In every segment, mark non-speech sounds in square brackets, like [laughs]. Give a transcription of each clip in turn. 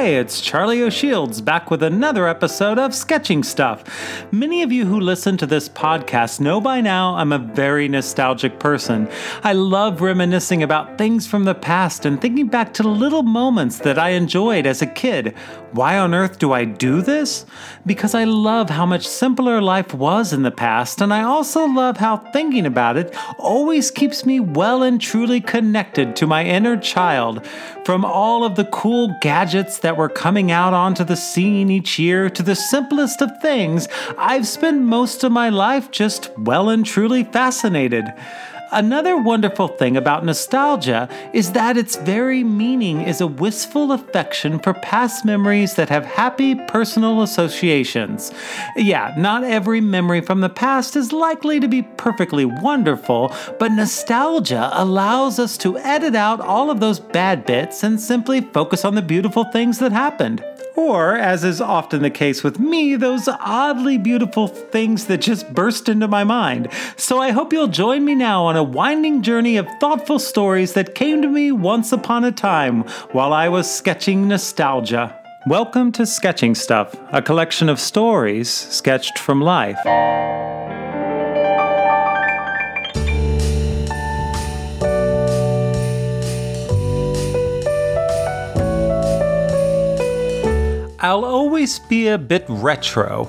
Hi, it's Charlie O'Shields back with another episode of Sketching Stuff. Many of you who listen to this podcast know by now I'm a very nostalgic person. I love reminiscing about things from the past and thinking back to little moments that I enjoyed as a kid. Why on earth do I do this? Because I love how much simpler life was in the past, and I also love how thinking about it always keeps me well and truly connected to my inner child. From all of the cool gadgets that were coming out onto the scene each year to the simplest of things, I've spent most of my life just well and truly fascinated. Another wonderful thing about nostalgia is that its very meaning is a wistful affection for past memories that have happy personal associations. Yeah, not every memory from the past is likely to be perfectly wonderful, but nostalgia allows us to edit out all of those bad bits and simply focus on the beautiful things that happened. Or, as is often the case with me, those oddly beautiful things that just burst into my mind. So I hope you'll join me now on a winding journey of thoughtful stories that came to me once upon a time while I was sketching nostalgia. Welcome to Sketching Stuff, a collection of stories sketched from life. I'll always be a bit retro.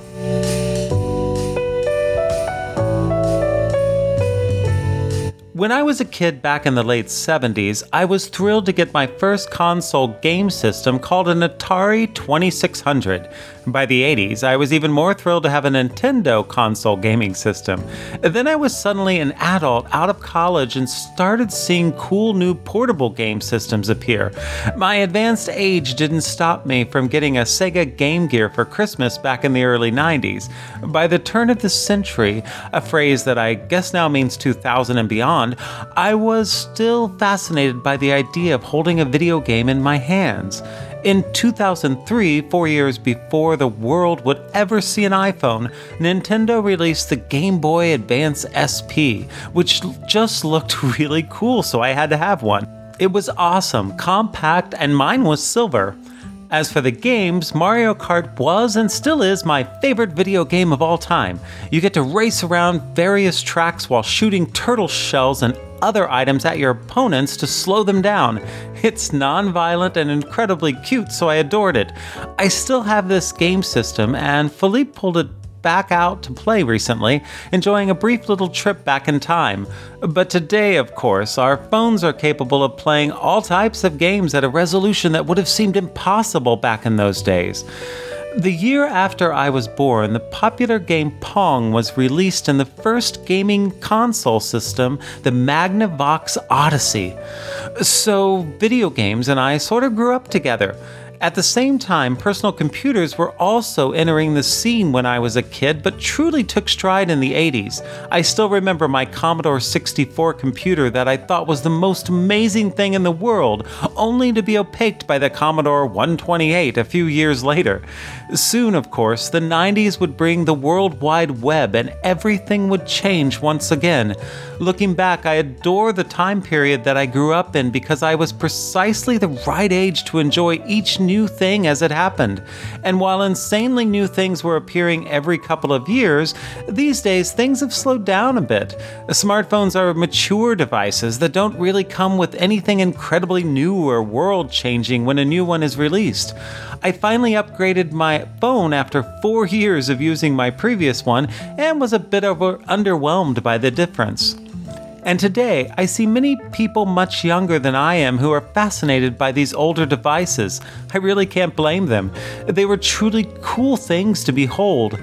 When I was a kid back in the late 70s, I was thrilled to get my first console game system called an Atari 2600. By the 80s, I was even more thrilled to have a Nintendo console gaming system. Then I was suddenly an adult out of college and started seeing cool new portable game systems appear. My advanced age didn't stop me from getting a Sega Game Gear for Christmas back in the early 90s. By the turn of the century, a phrase that I guess now means 2000 and beyond, I was still fascinated by the idea of holding a video game in my hands. In 2003, four years before the world would ever see an iPhone, Nintendo released the Game Boy Advance SP, which just looked [laughs] really cool, so I had to have one. It was awesome, compact, and mine was silver. As for the games, Mario Kart was and still is my favorite video game of all time. You get to race around various tracks while shooting turtle shells and other items at your opponents to slow them down. It's non violent and incredibly cute, so I adored it. I still have this game system, and Philippe pulled it back out to play recently, enjoying a brief little trip back in time. But today, of course, our phones are capable of playing all types of games at a resolution that would have seemed impossible back in those days. The year after I was born, the popular game Pong was released in the first gaming console system, the Magnavox Odyssey. So, video games and I sort of grew up together. At the same time, personal computers were also entering the scene when I was a kid, but truly took stride in the 80s. I still remember my Commodore 64 computer that I thought was the most amazing thing in the world, only to be opaqued by the Commodore 128 a few years later. Soon, of course, the 90s would bring the World Wide Web and everything would change once again. Looking back, I adore the time period that I grew up in because I was precisely the right age to enjoy each new thing as it happened. And while insanely new things were appearing every couple of years, these days things have slowed down a bit. Smartphones are mature devices that don't really come with anything incredibly new or world changing when a new one is released. I finally upgraded my phone after four years of using my previous one and was a bit over underwhelmed by the difference. And today, I see many people much younger than I am who are fascinated by these older devices. I really can't blame them. They were truly cool things to behold.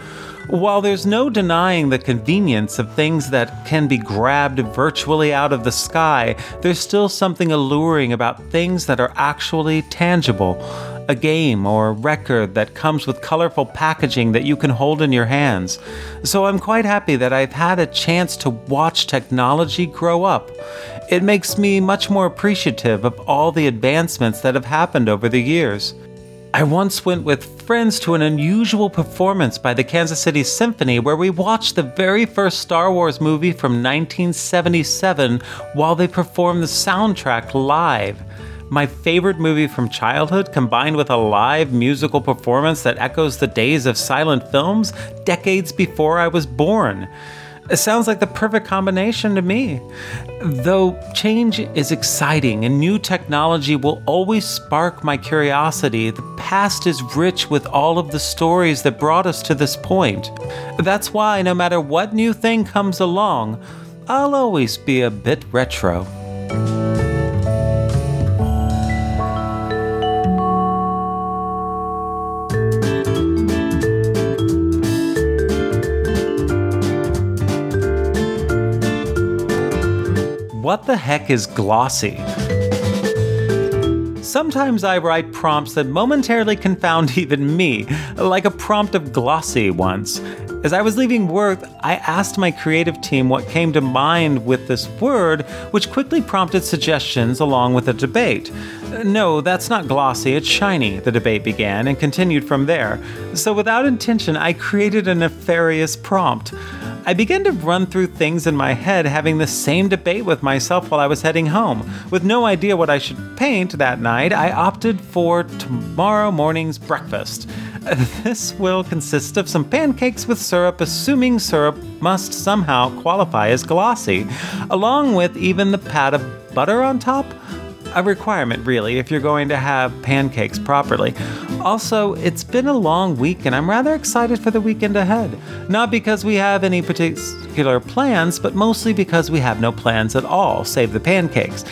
While there's no denying the convenience of things that can be grabbed virtually out of the sky, there's still something alluring about things that are actually tangible. A game or record that comes with colorful packaging that you can hold in your hands. So I'm quite happy that I've had a chance to watch technology grow up. It makes me much more appreciative of all the advancements that have happened over the years. I once went with friends to an unusual performance by the Kansas City Symphony where we watched the very first Star Wars movie from 1977 while they performed the soundtrack live. My favorite movie from childhood combined with a live musical performance that echoes the days of silent films decades before I was born. It sounds like the perfect combination to me. Though change is exciting and new technology will always spark my curiosity, the past is rich with all of the stories that brought us to this point. That's why, no matter what new thing comes along, I'll always be a bit retro. What the heck is glossy? Sometimes I write prompts that momentarily confound [laughs] even me, like a prompt of glossy once. As I was leaving work, I asked my creative team what came to mind with this word, which quickly prompted suggestions along with a debate. No, that's not glossy, it's shiny, the debate began and continued from there. So, without intention, I created a nefarious prompt. I began to run through things in my head, having the same debate with myself while I was heading home. With no idea what I should paint that night, I opted for tomorrow morning's breakfast. [laughs] This will consist of some pancakes with syrup, assuming syrup must somehow qualify as glossy, along with even the pat of butter on top a requirement, really, if you're going to have pancakes properly. Also, it's been a long week and I'm rather excited for the weekend ahead. Not because we have any particular plans, but mostly because we have no plans at all, save the pancakes.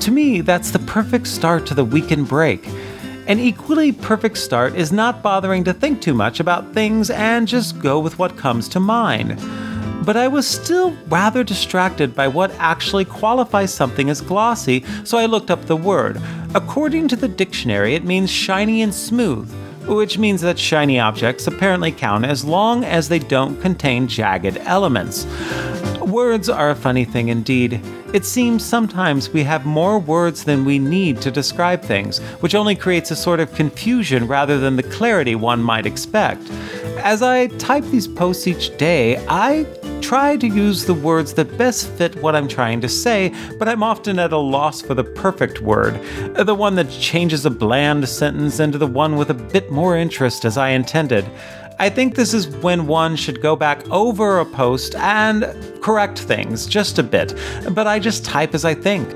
To me, that's the perfect start to the weekend break. An equally perfect start is not bothering to think too much about things and just go with what comes to mind but I was still rather distracted by what actually qualifies something as glossy, so I looked up the word. According to the dictionary, it means shiny and smooth, which means that shiny objects apparently count as long as they don't contain jagged elements. Words are a funny thing indeed. It seems sometimes we have more words than we need to describe things, which only creates a sort of confusion rather than the clarity one might expect. As I type these posts each day, I try to use the words that best fit what I'm trying to say, but I'm often at a loss for the perfect word, the one that changes a bland sentence into the one with a bit more interest as I intended. I think this is when one should go back over a post and correct things just a bit, but I just type as I think.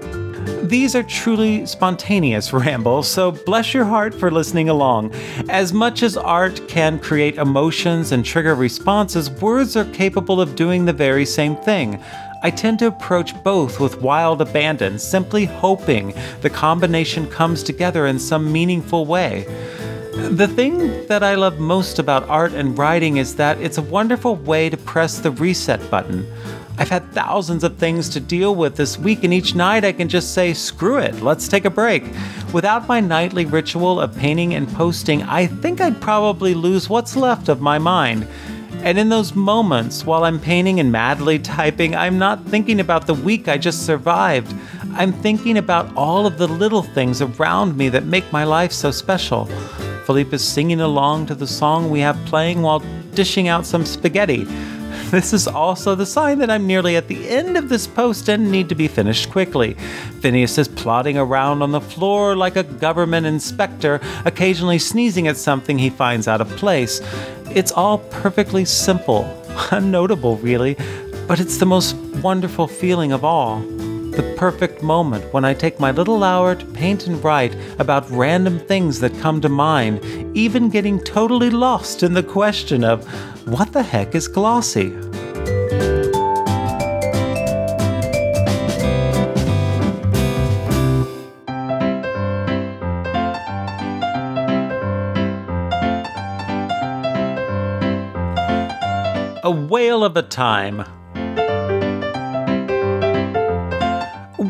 These are truly spontaneous [laughs] rambles, so bless your heart for listening along. As much as art can create emotions and trigger responses, words are capable of doing the very same thing. I tend to approach both with wild abandon, simply hoping the combination comes together in some meaningful way. The thing that I love most about art and writing is that it's a wonderful way to press the reset button. I've had thousands of things to deal with this week, and each night I can just say, screw it, let's take a break. Without my nightly ritual of painting and posting, I think I'd probably lose what's left of my mind. And in those moments, while I'm painting and madly [laughs] typing, I'm not thinking about the week I just survived. I'm thinking about all of the little things around me that make my life so special. Philippe is singing along to the song we have playing while dishing out some spaghetti. [laughs] This is also the sign that I'm nearly at the end of this post and need to be finished quickly. Phineas is plodding around on the floor like a government inspector, occasionally sneezing at something he finds out of place. It's all perfectly simple, [laughs] unnotable really, but it's the most wonderful feeling of all the perfect moment when I take my little hour to paint and write about random things that come to mind, even getting totally lost in the question of what the heck is glossy? A whale of a time.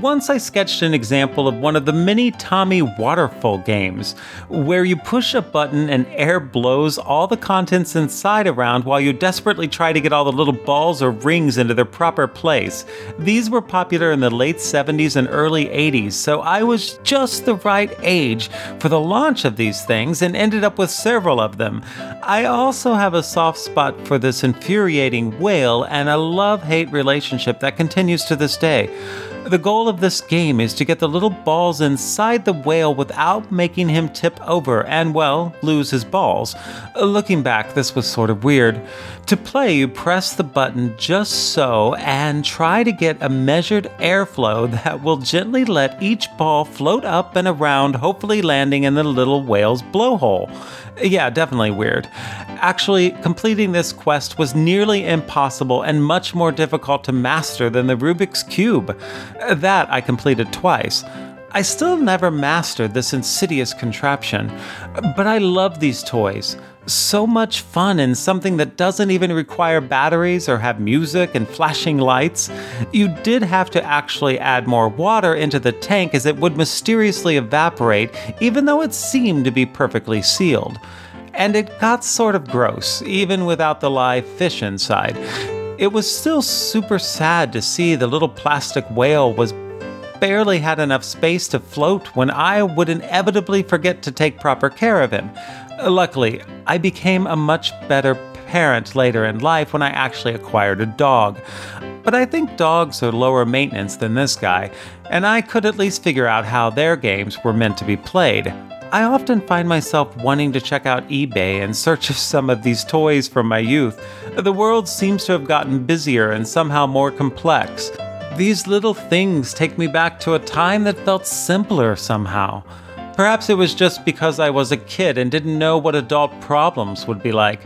Once I sketched an example of one of the many Tomy waterfall games, where you push a button and air blows all the contents inside around while you desperately try to get all the little balls or rings into their proper place. These were popular in the late 70s and early 80s, so I was just the right age for the launch of these things and ended up with several of them. I also have a soft spot for this infuriating whale and a love hate relationship that continues to this day. The goal of this game is to get the little balls inside the whale without making him tip over and, well, lose his balls. Looking back, this was sort of weird. To play, you press the button just so and try to get a measured airflow that will gently let each ball float up and around, hopefully landing in the little whale's blowhole. Yeah, definitely weird. Actually, completing this quest was nearly impossible and much more difficult to master than the Rubik's Cube. That I completed twice. I still never mastered this insidious contraption, but I love these toys. So much fun and something that doesn't even require batteries or have music and flashing lights. You did have to actually add more water into the tank as it would mysteriously evaporate, even though it seemed to be perfectly sealed. And it got sort of gross, even without the live fish inside. It was still super sad to see the little plastic whale was barely had enough space to float when I would inevitably forget to take proper care of him. Luckily, I became a much better parent later in life when I actually acquired a dog. But I think dogs are lower maintenance than this guy, and I could at least figure out how their games were meant to be played. I often find myself wanting to check out eBay in search [laughs] of some of these toys from my youth. The world seems to have gotten busier and somehow more complex. These little things take me back to a time that felt simpler somehow. Perhaps it was just because I was a kid and didn't know what adult problems would be like.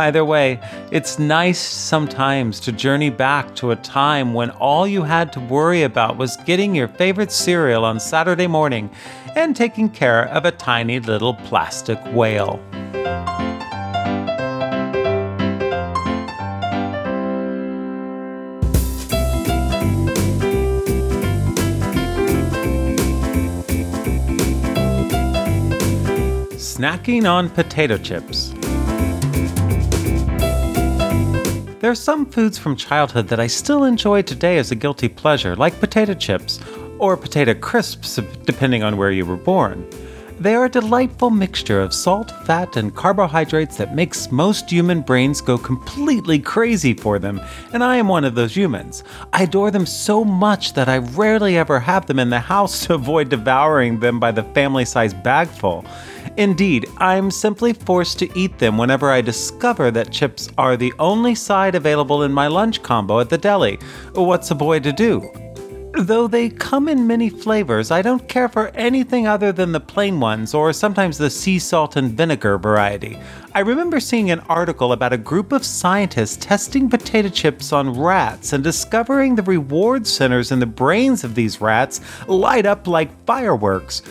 Either way, it's nice sometimes to journey back to a time when all you had to worry about was getting your favorite cereal on Saturday morning and taking care of a tiny little plastic whale. Snacking on potato chips. There are some foods from childhood that I still enjoy today as a guilty pleasure, like potato chips, or potato crisps, depending on where you were born. They are a delightful mixture of salt, fat, and carbohydrates that makes most human brains go completely crazy for them, and I am one of those humans. I adore them so much that I rarely ever have them in the house [laughs] to avoid devouring them by the family sized bagful. Indeed, I'm simply forced to eat them whenever I discover that chips are the only side available in my lunch combo at the deli. What's a boy to do? Though they come in many flavors, I don't care for anything other than the plain ones or sometimes the sea salt and vinegar variety. I remember seeing an article about a group of scientists testing potato chips on rats and discovering the reward centers in the brains of these rats light up like fireworks.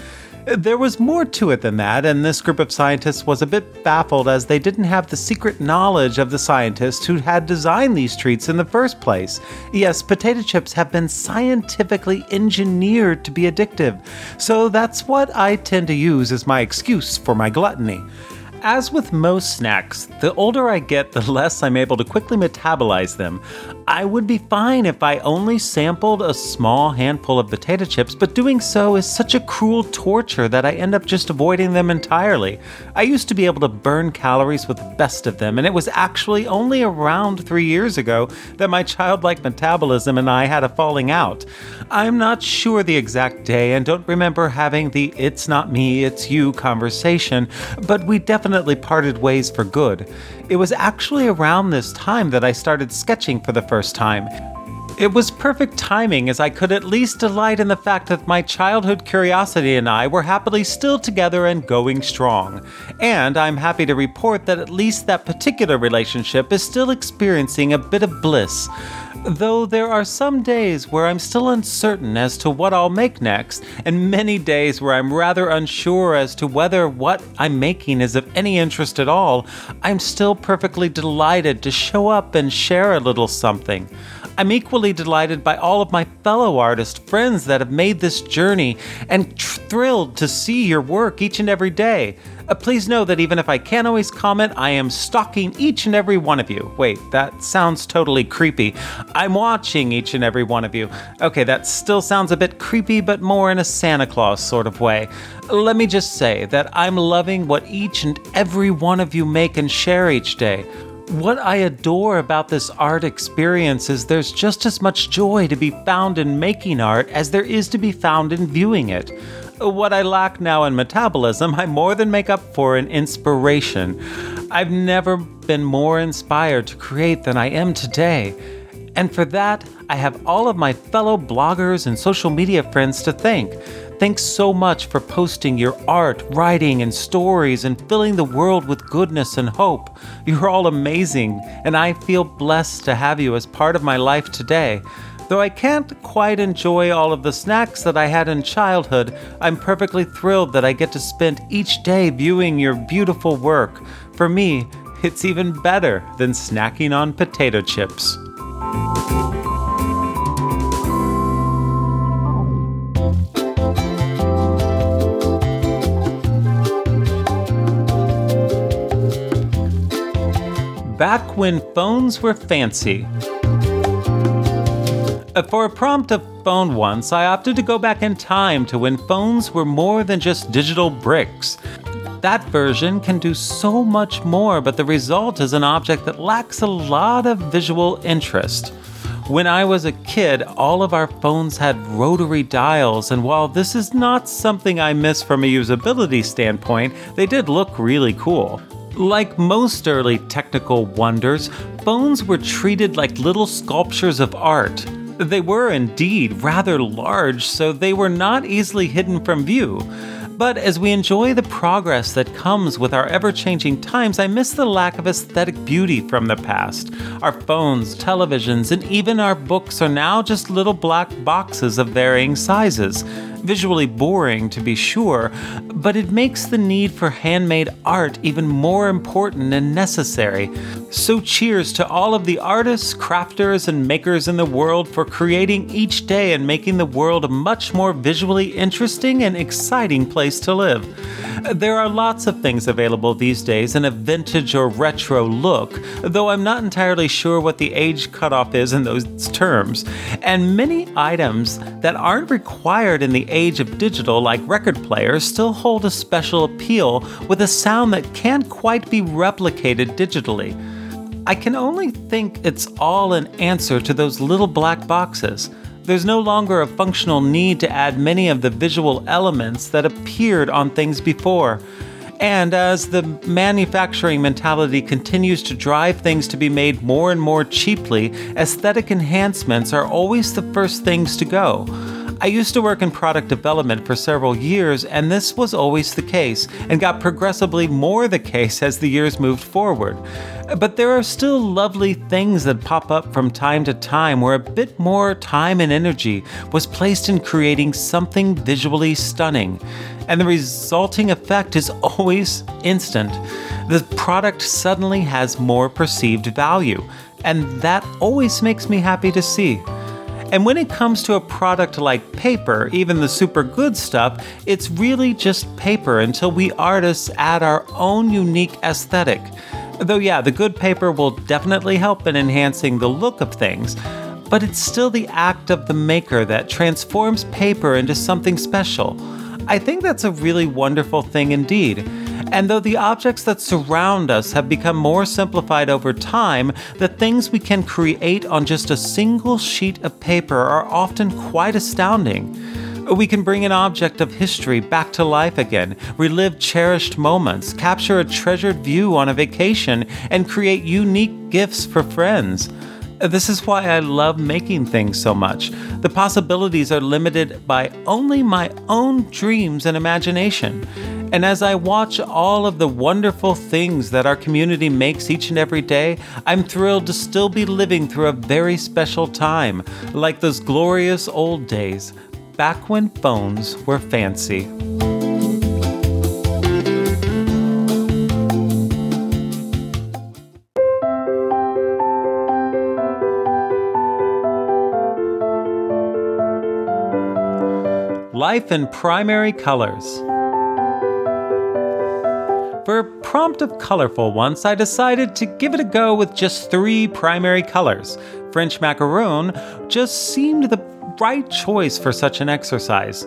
There was more to it than that, and this group of scientists was a bit baffled as they didn't have the secret knowledge of the scientists who had designed these treats in the first place. Yes, potato chips have been scientifically engineered to be addictive, so that's what I tend to use as my excuse for my gluttony. As with most snacks, the older I get, the less I'm able to quickly metabolize them. I would be fine if I only sampled a small handful of potato chips, but doing so is such a cruel torture that I end up just avoiding them entirely. I used to be able to burn calories with the best of them, and it was actually only around three years ago that my childlike metabolism and I had a falling out. I'm not sure the exact day and don't remember having the it's not me, it's you conversation, but we definitely definitely parted ways for good. It was actually around this time that I started sketching for the first time. It was perfect timing as I could at least delight in the fact that my childhood curiosity and I were happily still together and going strong. And I'm happy to report that at least that particular relationship is still experiencing a bit of bliss though there are some days where I'm still uncertain as to what I'll make next, and many days where I'm rather unsure as to whether what I'm making is of any interest at all, I'm still perfectly delighted to show up and share a little something. I'm equally delighted by all of my fellow artist friends that have made this journey and tr- thrilled to see your work each and every day. Uh, please know that even if I can't always comment, I am stalking each and every one of you. Wait, that sounds totally creepy. I'm watching each and every one of you. Okay, that still sounds a bit creepy, but more in a Santa Claus sort of way. Let me just say that I'm loving what each and every one of you make and share each day. What I adore about this art experience is there's just as much joy to be found in making art as there is to be found in viewing it. What I lack now in metabolism, I more than make up for in inspiration. I've never been more inspired to create than I am today. And for that, I have all of my fellow bloggers and social media friends to thank. Thanks so much for posting your art, writing, and stories and filling the world with goodness and hope. You're all amazing, and I feel blessed to have you as part of my life today. Though I can't quite enjoy all of the snacks that I had in childhood, I'm perfectly thrilled that I get to spend each day viewing your beautiful work. For me, it's even better than snacking on potato chips. Back when phones were fancy. Uh, for a prompt of phone once, I opted to go back in time to when phones were more than just digital bricks. That version can do so much more, but the result is an object that lacks a lot of visual interest. When I was a kid, all of our phones had rotary dials, and while this is not something I miss from a usability standpoint, they did look really cool. Like most early technical wonders, phones were treated like little sculptures of art. They were indeed rather large, so they were not easily hidden from view. But as we enjoy the progress that comes with our ever changing times, I miss the lack of aesthetic beauty from the past. Our phones, televisions, and even our books are now just little black boxes of varying sizes visually boring to be sure, but it makes the need for handmade art even more important and necessary. So, cheers to all of the artists, crafters, and makers in the world for creating each day and making the world a much more visually interesting and exciting place to live. There are lots of things available these days in a vintage or retro look, though I'm not entirely sure what the age cutoff is in those terms, and many items that aren't required in the age of digital, like record players, still hold a special appeal with a sound that can't quite be replicated digitally. I can only think it's all an answer to those little black boxes. There's no longer a functional need to add many of the visual elements that appeared on things before. And as the manufacturing mentality continues to drive things to be made more and more cheaply, aesthetic enhancements are always the first things to go. I used to work in product development for several years, and this was always the case, and got progressively more the case as the years moved forward. But there are still lovely things that pop up from time to time where a bit more time and energy was placed in creating something visually stunning, and the resulting effect is [laughs] always instant. The product suddenly has more perceived value, and that always makes me happy to see. And when it comes to a product like paper, even the super good stuff, it's really just paper until we artists add our own unique aesthetic. Though, yeah, the good paper will definitely help in enhancing the look of things, but it's still the act of the maker that transforms paper into something special. I think that's a really wonderful thing indeed. And though the objects that surround us have become more simplified over time, the things we can create on just a single sheet of paper are often quite astounding. We can bring an object of history back to life again, relive cherished moments, capture a treasured view on a vacation, and create unique gifts for friends. This is why I love making things so much. The possibilities are limited by only my own dreams and imagination. And as I watch all of the wonderful things that our community makes each and every day, I'm thrilled to still be living through a very special time, like those glorious old days, back when phones were fancy. Life in Primary Colors. For a prompt of colorful once, I decided to give it a go with just three primary colors. French macaroon just seemed the right choice for such an exercise.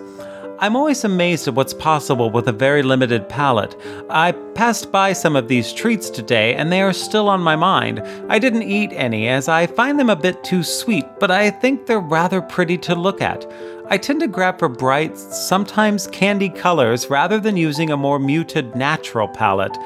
I'm always amazed at what's possible with a very limited palette. I passed by some of these treats today and they are still on my mind. I didn't eat any as I find them a bit too sweet, but I think they're rather pretty to look at. I tend to grab for bright, sometimes candy colors rather than using a more muted natural palette.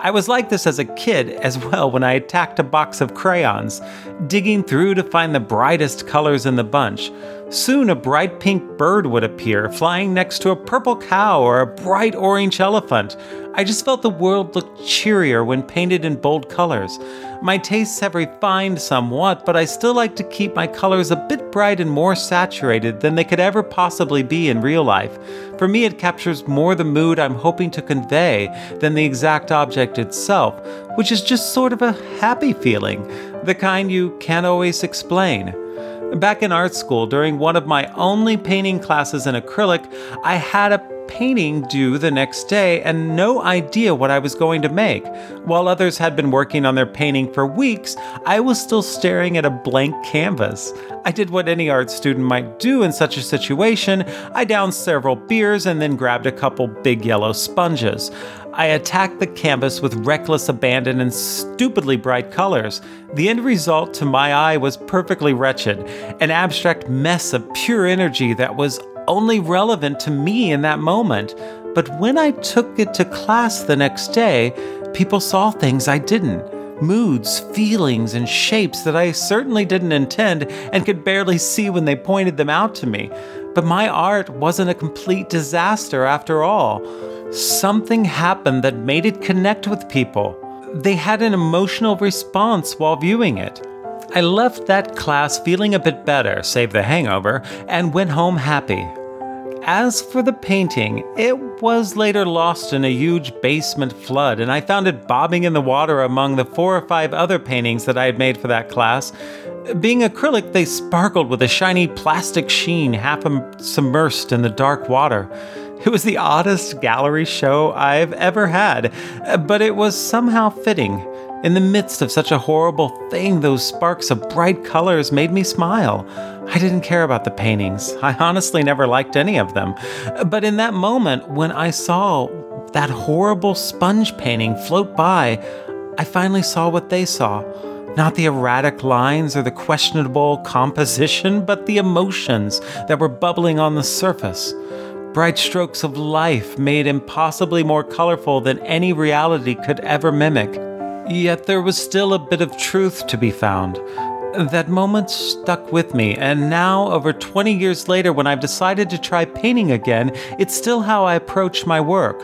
I was like this as a kid [laughs] as well when I attacked a box of crayons, digging through to find the brightest colors in the bunch. Soon a bright pink bird would appear, flying next to a purple cow or a bright orange elephant. I just felt the world looked cheerier when painted in bold colors. My tastes have refined somewhat, but I still like to keep my colors a bit bright and more saturated than they could ever possibly be in real life. For me, it captures more the mood I'm hoping to convey than the exact object itself, which is just sort of a happy feeling, the kind you can't always explain. Back in art school, during one of my only painting classes in acrylic, I had a painting due the next day and no idea what I was going to make. While others had been working on their painting for weeks, I was still staring at a blank canvas. I did what any art student might do in such a situation. I downed several beers and then grabbed a couple big yellow sponges. I attacked the canvas with reckless abandon and stupidly bright colors. The end result to my eye was perfectly wretched, an abstract mess of pure energy that was only relevant to me in that moment. But when I took it to class the next day, people saw things I didn't moods, feelings, and shapes that I certainly didn't intend and could barely see when they pointed them out to me. But my art wasn't a complete disaster after all. Something happened that made it connect with people. They had an emotional response while viewing it. I left that class feeling a bit better, save the hangover, and went home happy. As for the painting, it was later lost in a huge basement flood, and I found it bobbing in the water among the four or five other paintings that I had made for that class. Being acrylic, they sparkled with a shiny plastic sheen, half submersed in the dark water. It was the oddest gallery show I've ever had, but it was somehow fitting. In the midst of such a horrible thing, those sparks of bright colors made me smile. I didn't care about the paintings. I honestly never liked any of them. But in that moment, when I saw that horrible sponge painting float by, I finally saw what they saw. Not the erratic lines or the questionable composition, but the emotions that were bubbling on the surface. Bright strokes of life made impossibly more colorful than any reality could ever mimic. Yet there was still a bit of truth to be found. That moment stuck with me, and now, over 20 years later, when I've decided to try painting again, it's still how I approach my work.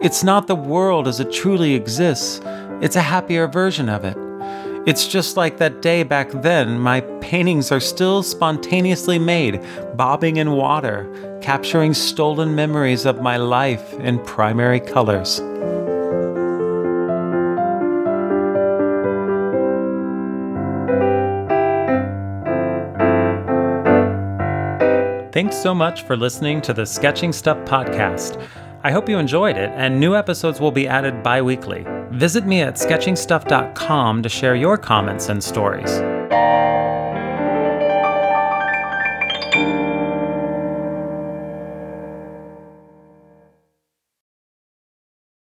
It's not the world as it truly exists, it's a happier version of it. It's just like that day back then, my paintings are still spontaneously made, bobbing in water, capturing stolen memories of my life in primary colors. Thanks so much for listening to the Sketching Stuff podcast. I hope you enjoyed it, and new episodes will be added bi weekly. Visit me at sketchingstuff.com to share your comments and stories.